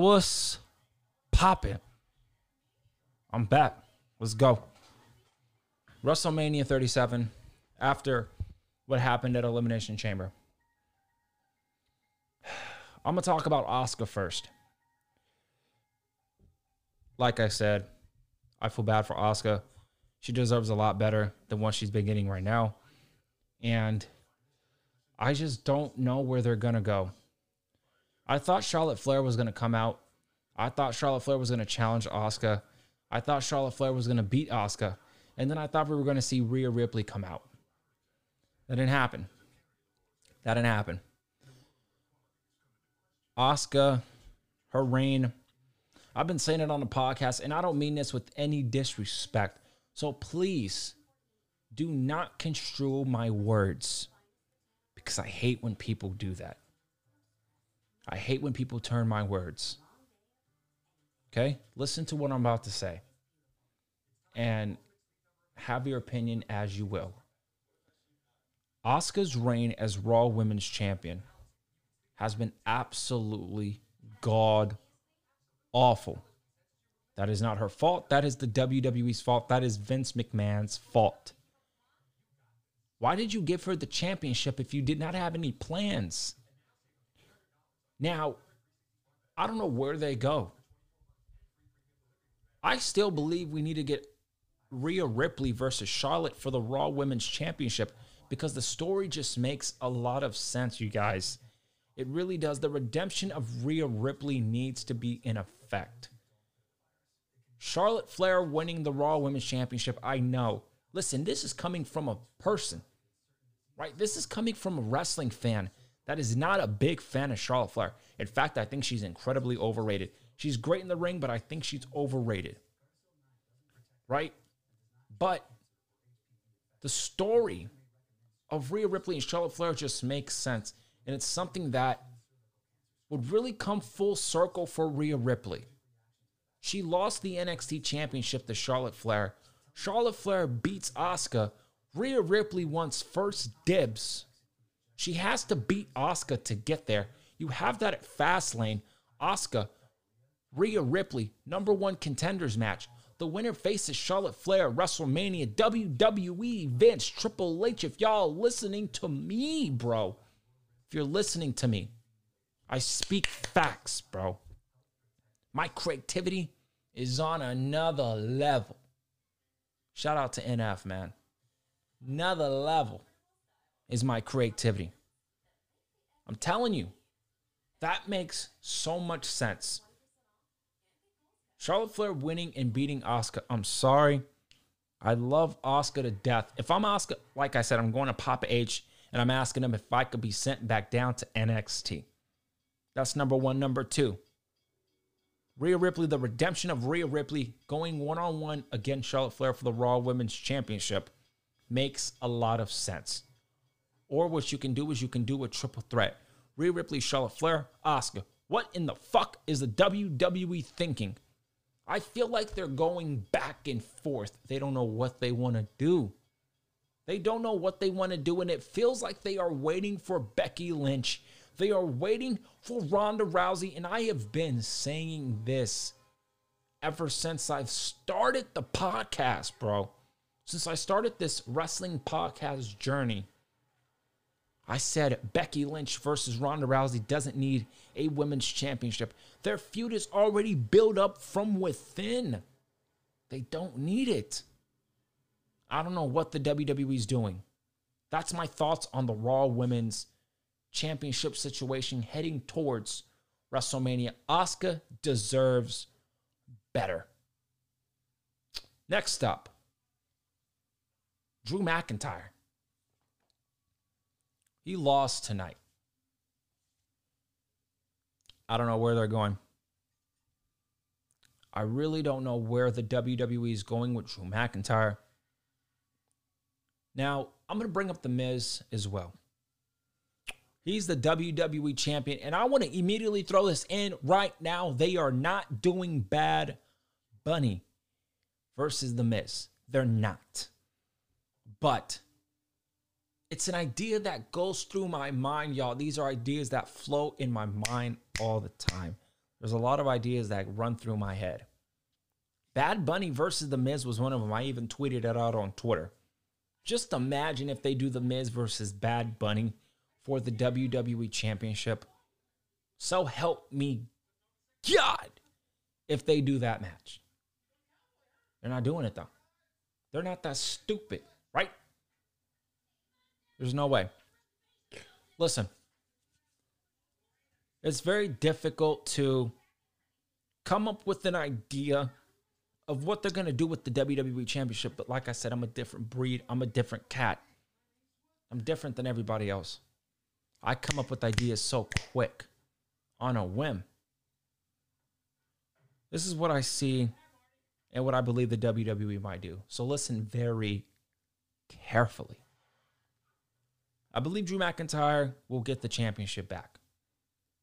what's poppin'? I'm back. Let's go. WrestleMania 37 after what happened at Elimination Chamber. I'm going to talk about Asuka first. Like I said, I feel bad for Asuka. She deserves a lot better than what she's been getting right now. And I just don't know where they're going to go. I thought Charlotte Flair was going to come out. I thought Charlotte Flair was going to challenge Asuka. I thought Charlotte Flair was going to beat Asuka. And then I thought we were going to see Rhea Ripley come out. That didn't happen. That didn't happen. Asuka, her reign. I've been saying it on the podcast, and I don't mean this with any disrespect. So please do not construe my words because I hate when people do that. I hate when people turn my words. Okay? Listen to what I'm about to say and have your opinion as you will. Asuka's reign as Raw Women's Champion has been absolutely god awful. That is not her fault. That is the WWE's fault. That is Vince McMahon's fault. Why did you give her the championship if you did not have any plans? Now, I don't know where they go. I still believe we need to get Rhea Ripley versus Charlotte for the Raw Women's Championship because the story just makes a lot of sense, you guys. It really does. The redemption of Rhea Ripley needs to be in effect. Charlotte Flair winning the Raw Women's Championship, I know. Listen, this is coming from a person, right? This is coming from a wrestling fan that is not a big fan of Charlotte Flair. In fact, I think she's incredibly overrated. She's great in the ring, but I think she's overrated, right? But the story of Rhea Ripley and Charlotte Flair just makes sense. And it's something that would really come full circle for Rhea Ripley. She lost the NXT championship to Charlotte Flair. Charlotte Flair beats Asuka. Rhea Ripley wants first dibs. She has to beat Asuka to get there. You have that at Fastlane. Asuka, Rhea Ripley, number one contenders match. The winner faces Charlotte Flair, WrestleMania, WWE, Vince, Triple H. If y'all listening to me, bro, if you're listening to me, I speak facts, bro. My creativity is on another level. Shout out to NF, man. Another level is my creativity. I'm telling you, that makes so much sense. Charlotte Flair winning and beating Asuka. I'm sorry. I love Asuka to death. If I'm Asuka, like I said, I'm going to Papa H and I'm asking him if I could be sent back down to NXT. That's number one. Number two, Rhea Ripley, the redemption of Rhea Ripley going one on one against Charlotte Flair for the Raw Women's Championship makes a lot of sense. Or what you can do is you can do a triple threat. Rhea Ripley, Charlotte Flair, Asuka. What in the fuck is the WWE thinking? I feel like they're going back and forth. They don't know what they want to do. They don't know what they want to do, and it feels like they are waiting for Becky Lynch. They are waiting for Ronda Rousey, and I have been saying this ever since I've started the podcast, bro. Since I started this wrestling podcast journey, I said Becky Lynch versus Ronda Rousey doesn't need a women's championship. Their feud is already built up from within. They don't need it. I don't know what the WWE is doing. That's my thoughts on the Raw Women's Championship situation heading towards WrestleMania. Asuka deserves better. Next up, Drew McIntyre. He lost tonight. I don't know where they're going. I really don't know where the WWE is going with Drew McIntyre. Now, I'm going to bring up The Miz as well. He's the WWE champion, and I want to immediately throw this in right now. They are not doing bad Bunny versus The Miz. They're not. But it's an idea that goes through my mind, y'all. These are ideas that flow in my mind all the time. There's a lot of ideas that run through my head. Bad Bunny versus The Miz was one of them. I even tweeted it out on Twitter. Just imagine if they do The Miz versus Bad Bunny for the WWE Championship. So help me God if they do that match. They're not doing it though. They're not that stupid? There's no way. Listen, it's very difficult to come up with an idea of what they're going to do with the WWE Championship. But like I said, I'm a different breed, I'm a different cat. I'm different than everybody else. I come up with ideas so quick on a whim. This is what I see and what I believe the WWE might do. So listen very carefully. I believe Drew McIntyre will get the championship back.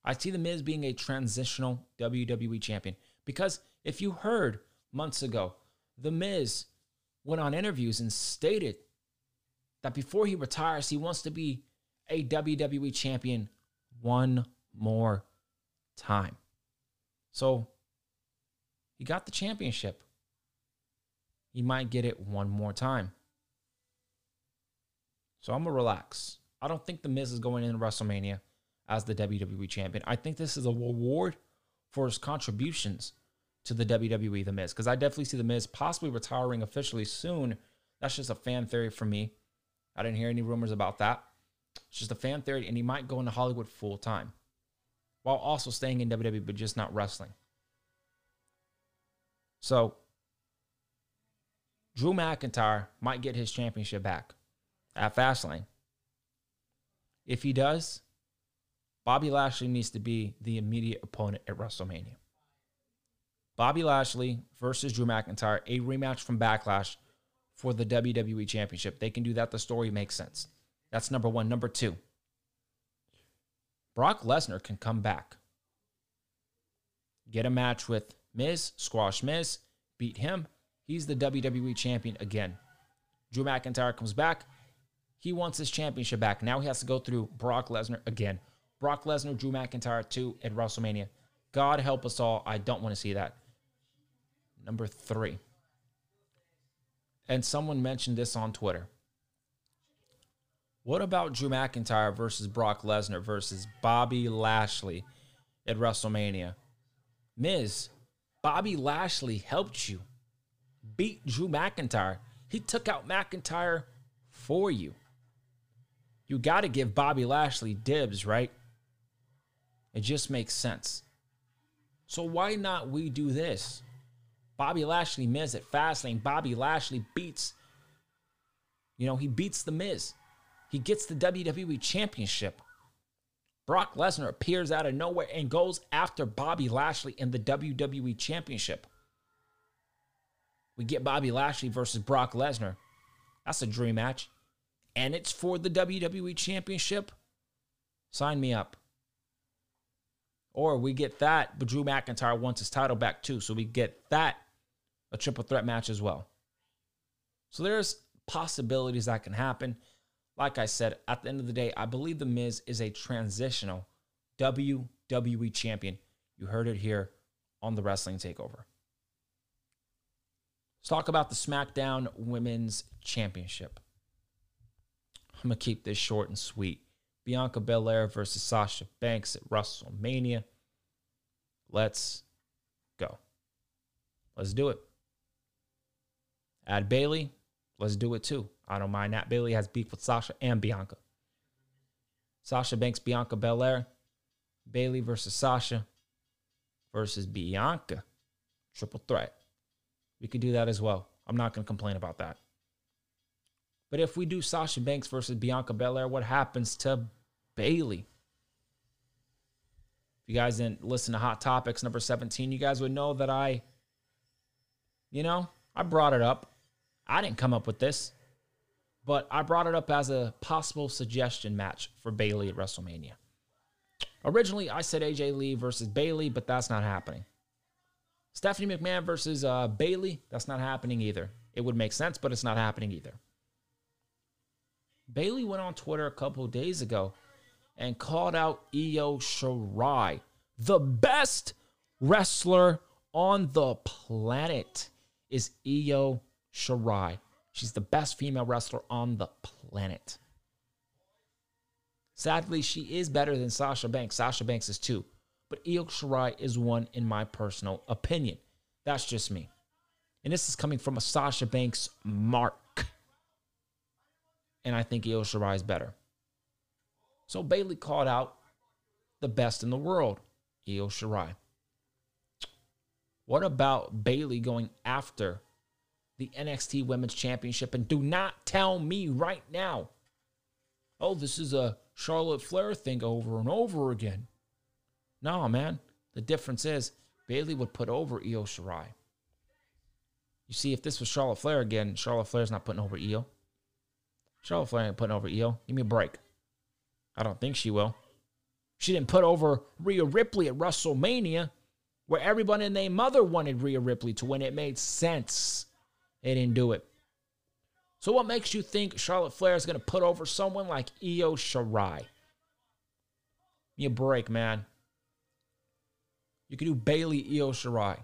I see The Miz being a transitional WWE champion because if you heard months ago, The Miz went on interviews and stated that before he retires, he wants to be a WWE champion one more time. So he got the championship. He might get it one more time. So I'm to relax. I don't think The Miz is going into WrestleMania. as the WWE champion. I think this is a reward for his contributions to the WWE, The Miz, because I definitely see The Miz possibly retiring officially soon. That's just a fan theory for me. I didn't hear any rumors about that. It's just a fan theory, and he might go into Hollywood full time while also staying in WWE, but just not wrestling. So, Drew McIntyre might get his championship back at Fastlane. If he does, Bobby Lashley needs to be the immediate opponent at WrestleMania. Bobby Lashley versus Drew McIntyre, a rematch from Backlash for the WWE Championship. They can do that. The story makes sense. That's number one. Number two, Brock Lesnar can come back, get a match with Miz, squash Miz, beat him. He's the WWE champion again. Drew McIntyre comes back. He wants his championship back. Now he has to go through Brock Lesnar again. Brock Lesnar, Drew McIntyre 2 at WrestleMania. God help us all. I don't want to see that. Number three. And someone mentioned this on Twitter. What about Drew McIntyre versus Brock Lesnar versus Bobby Lashley at WrestleMania? Miz, Bobby Lashley helped you beat Drew McIntyre. He took out McIntyre for you. You got to give Bobby Lashley dibs, right? It just makes sense. So why not we do this? Bobby Lashley Miz at Fastlane. Bobby Lashley beats, you know, he beats the Miz. He gets the WWE Championship. Brock Lesnar appears out of nowhere and goes after Bobby Lashley in the WWE Championship. We get Bobby Lashley versus Brock Lesnar. That's a dream match. And it's for the WWE Championship. Sign me up. Or we get that, but Drew McIntyre wants his title back too. So we get that a triple threat match as well. So there's possibilities that can happen. Like I said, at the end of the day, I believe The Miz is a transitional WWE champion. You heard it here on the Wrestling Takeover. Let's talk about the SmackDown Women's Championship. I'm going to keep this short and sweet. Bianca Belair versus Sasha Banks at WrestleMania. Let's go. Let's do it. Add Bayley. Let's do it too. I don't mind that. Bayley has beef with Sasha and Bianca. Sasha Banks, Bianca Belair. Bayley versus Sasha versus Bianca. Triple threat. We could do that as well. I'm not going to complain about that. But if we do Sasha Banks versus Bianca Belair, what happens to Bayley? If you guys didn't listen to Hot Topics number 17, you guys would know that I, you know, I brought it up. I didn't come up with this, but I brought it up as a possible suggestion match for Bayley at WrestleMania. Originally, I said AJ Lee versus Bayley, but that's not happening. Stephanie McMahon versus uh, Bayley, that's not happening either. It would make sense, but it's not happening either. Bayley went on Twitter a couple days ago and called out Io Shirai, the best wrestler on the planet is Io Shirai. She's the best female wrestler on the planet. Sadly, she is better than Sasha Banks. Sasha Banks is two, but Io Shirai is one in my personal opinion. That's just me. And this is coming from a Sasha Banks mark. And I think Io Shirai is better. So Bayley called out the best in the world, Io Shirai. What about Bayley going after the NXT Women's Championship? And do not tell me right now, oh, this is a Charlotte Flair thing over and over again. No, man. The difference is Bayley would put over Io Shirai. You see, if this was Charlotte Flair again, Charlotte Flair's not putting over Io. Charlotte Flair ain't putting over Io. Give me a break. I don't think she will. She didn't put over Rhea Ripley at WrestleMania, where everyone and their mother wanted Rhea Ripley to win. It made sense. They didn't do it. So, what makes you think Charlotte Flair is going to put over someone like Io Shirai? Give me a break, man. You could do Bayley Io Shirai,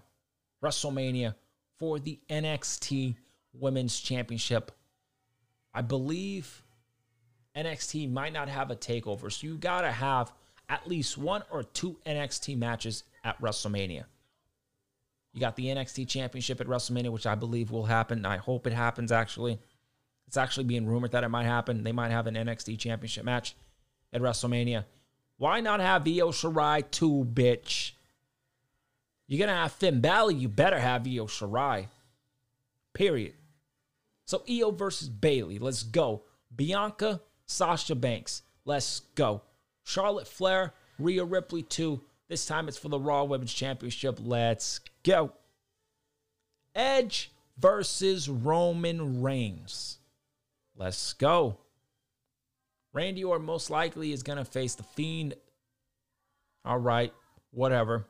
WrestleMania for the NXT Women's Championship. I believe NXT might not have a takeover, so you gotta have at least one or two NXT matches at WrestleMania. You got the NXT Championship at WrestleMania, which I believe will happen. I hope it happens, actually. It's actually being rumored that it might happen. They might have an NXT Championship match at WrestleMania. Why not have Io Shirai too, bitch? You're going to have Finn Balor, you better have Io Shirai. Period. So Io versus Bayley. Let's go. Bianca, Sasha Banks. Let's go. Charlotte Flair, Rhea Ripley too. This time it's for the Raw Women's Championship. Let's go. Edge versus Roman Reigns. Let's go. Randy Orton most likely is going to face the Fiend. All right, whatever.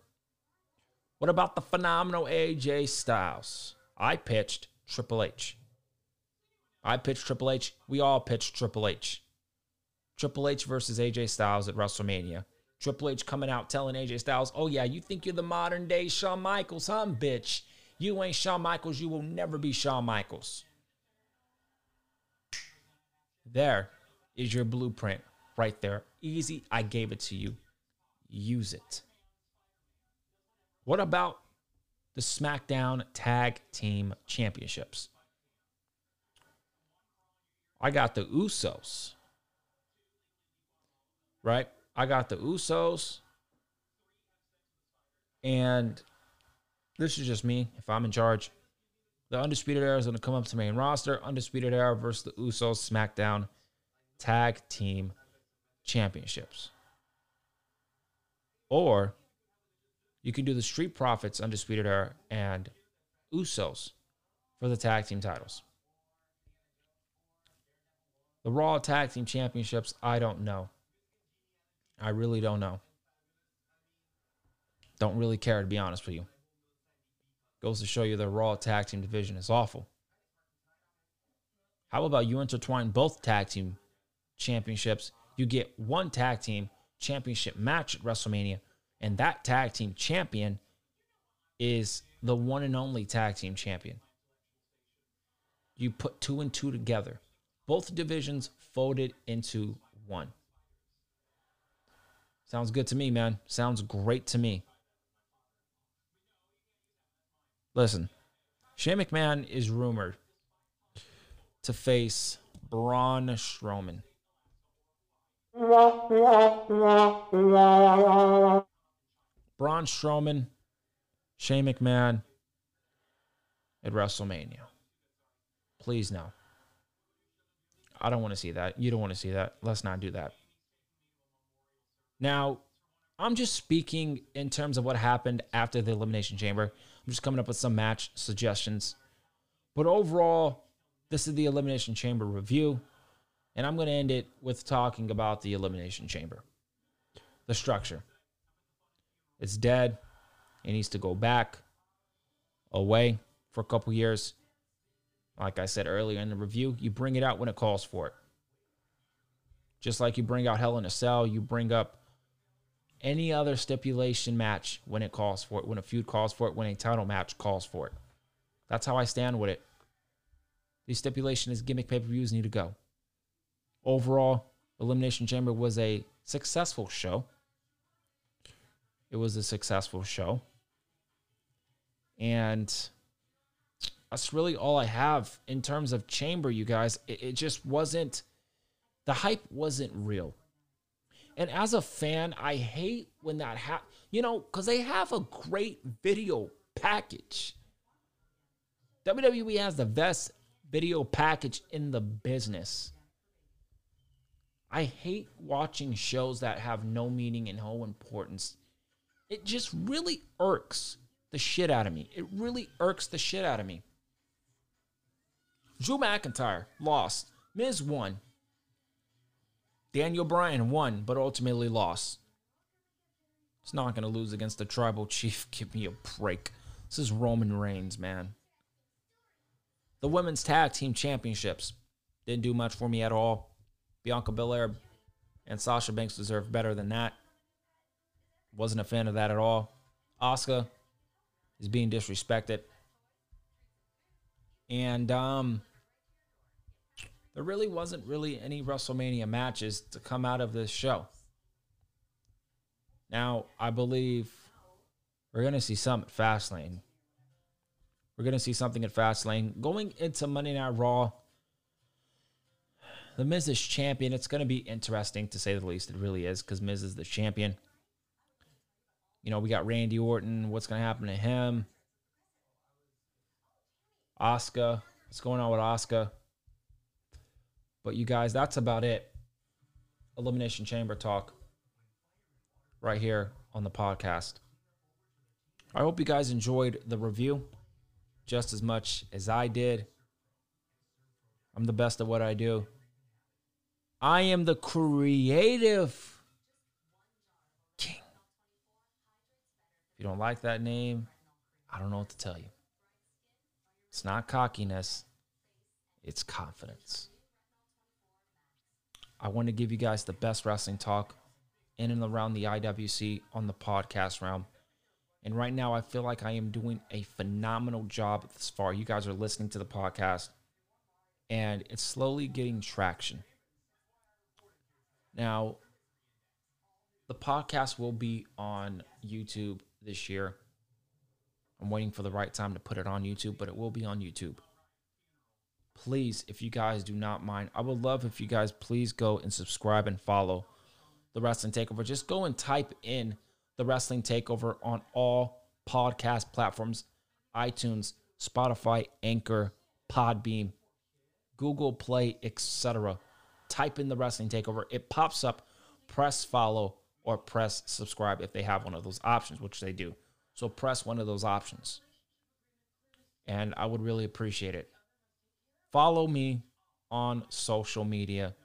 What about the phenomenal AJ Styles? I pitched Triple H. I pitched Triple H. We all pitched Triple H. Triple H versus AJ Styles at WrestleMania. Triple H coming out telling AJ Styles, oh yeah, you think you're the modern day Shawn Michaels, huh, bitch? You ain't Shawn Michaels. You will never be Shawn Michaels. There is your blueprint right there. Easy. I gave it to you. Use it. What about the SmackDown Tag Team Championships? I got the Usos. Right? I got the Usos. And this is just me. If I'm in charge, the Undisputed Era is going to come up to main roster. Undisputed Era versus the Usos SmackDown Tag Team Championships. Or you can do the Street Profits Undisputed Era and Usos for the tag team titles. The Raw Tag Team Championships, I don't know. I really don't know. Don't really care, to be honest with you. Goes to show you the Raw Tag Team division is awful. How about you intertwine both tag team championships? You get one tag team championship match at WrestleMania, and that tag team champion is the one and only tag team champion. You put two and two together, both divisions folded into one. Sounds good to me, man. Sounds great to me. Listen, Shane McMahon is rumored to face Braun Strowman. Braun Strowman, Shane McMahon at WrestleMania. Please no. I don't want to see that. You don't want to see that. Let's not do that. Now, I'm just speaking in terms of what happened after the Elimination Chamber. I'm just coming up with some match suggestions. But overall, this is the Elimination Chamber review. And I'm going to end it with talking about the Elimination Chamber. The structure. It's dead. It needs to go back away for a couple years. Like I said earlier in the review, you bring it out when it calls for it. Just like you bring out Hell in a Cell, you bring up any other stipulation match when it calls for it, when a feud calls for it, when a title match calls for it. That's how I stand with it. These stipulation is gimmick pay per views need to go. Overall, Elimination Chamber was a successful show. It was a successful show. And that's really all I have in terms of Chamber, you guys. It, it just wasn't, the hype wasn't real. And as a fan, I hate when that happens, you know, because they have a great video package. WWE has the best video package in the business. I hate watching shows that have no meaning and no importance. It just really irks the shit out of me. It really irks the shit out of me. Drew McIntyre lost. Miz won. Daniel Bryan won, but ultimately lost. It's not going to lose against the tribal chief. Give me a break. This is Roman Reigns, man. The women's tag team championships didn't do much for me at all. Bianca Belair and Sasha Banks deserve better than that. Wasn't a fan of that at all. Asuka is being disrespected. And um there really wasn't really any WrestleMania matches to come out of this show. Now, I believe we're going to see some at Fastlane. We're going to see something at Fastlane. Going into Monday Night Raw, The Miz is champion. It's going to be interesting to say the least. It really is because Miz is the champion. You know, we got Randy Orton. What's going to happen to him? Asuka. What's going on with Asuka? But you guys, that's about it. Elimination Chamber talk right here on the podcast. I hope you guys enjoyed the review just as much as I did. I'm the best at what I do. I am the creative king. If you don't like that name, I don't know what to tell you. It's not cockiness, it's confidence. I want to give you guys the best wrestling talk in and around the IWC on the podcast realm. And right now, I feel like I am doing a phenomenal job thus far. You guys are listening to the podcast, and it's slowly getting traction. Now, the podcast will be on YouTube this year. I'm waiting for the right time to put it on YouTube, but it will be on YouTube. Please, if you guys do not mind, I would love if you guys please go and subscribe and follow the Wrestling Takeover. Just go and type in the Wrestling Takeover on all podcast platforms iTunes, Spotify, Anchor, Podbean, Google Play, etc. Type in the Wrestling Takeover. It pops up. Press follow or press subscribe if they have one of those options, which they do. So press one of those options. And I would really appreciate it. Follow me on social media,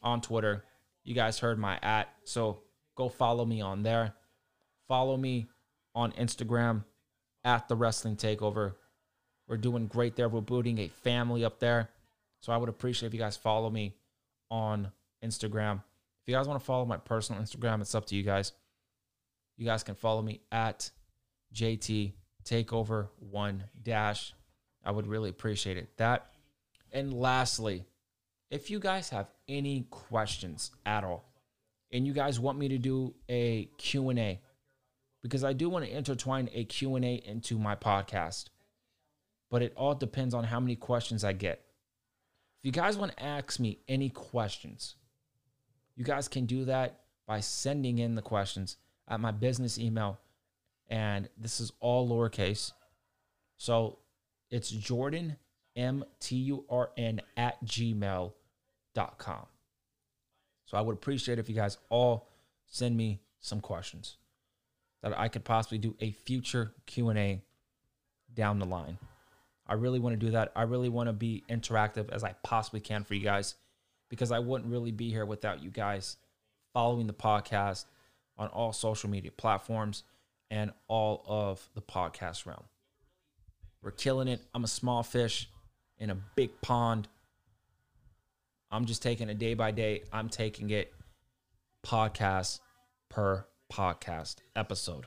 on Twitter. You guys heard my at, so go follow me on there. Follow me on Instagram at the Wrestling Takeover. We're doing great there. We're booting a family up there. So I would appreciate if you guys follow me on Instagram. If you guys want to follow my personal Instagram, it's up to you guys. You guys can follow me at JT Takeover One Dash. I would really appreciate it. That. And lastly, if you guys have any questions at all, and you guys want me to do a Q&A, because I do want to intertwine a Q&A into my podcast, but it all depends on how many questions I get. If you guys want to ask me any questions, you guys can do that by sending in the questions at my business email. And this is all lowercase. So it's Jordan, M T U R N, at gmail.com. So I would appreciate if you guys all send me some questions that I could possibly do a future Q&A down the line. I really want to do that. I really want to be interactive as I possibly can for you guys because I wouldn't really be here without you guys following the podcast on all social media platforms and all of the podcast realm. We're killing it. I'm a small fish in a big pond. I'm just taking it day by day. I'm taking it podcast per podcast episode.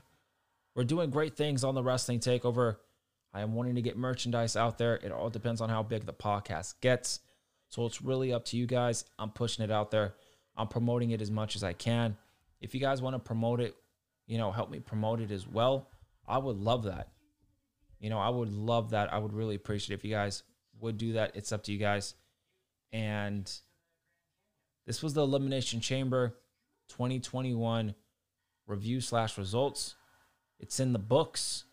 We're doing great things on the Wrestling Takeover. I am wanting to get merchandise out there. It all depends on how big the podcast gets. So it's really up to you guys. I'm pushing it out there. I'm promoting it as much as I can. If you guys want to promote it, you know, help me promote it as well. I would love that. You know, I would love that. I would really appreciate it if you guys would do that. It's up to you guys. And this was the Elimination Chamber 2021 review slash results. It's in the books.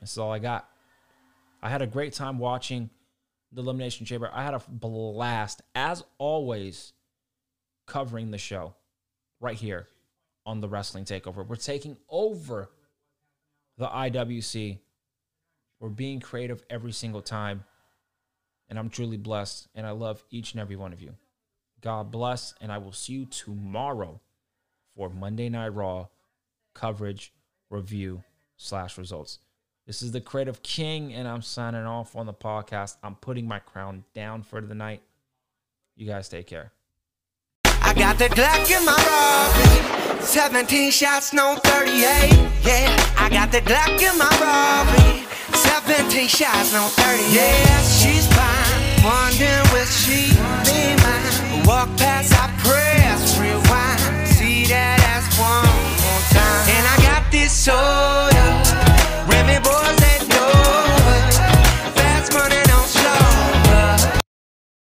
This is all I got. I had a great time watching the Elimination Chamber. I had a blast, as always, covering the show right here on the Wrestling Takeover. We're taking over the IWC. We're being creative every single time. And I'm truly blessed. And I love each and every one of you. God bless. And I will see you tomorrow for Monday Night Raw coverage, review, slash results. This is the Creative King, and I'm signing off on the podcast. I'm putting my crown down for the night. You guys take care. I got the Glock in my. 17 shots, no 38. Yeah, I got the Glock in my robbery. 17 shots, no 38. Yeah, she's fine. Wondering will she be mine? Walk past, I press rewind. See that ass one more time. And I got this soda.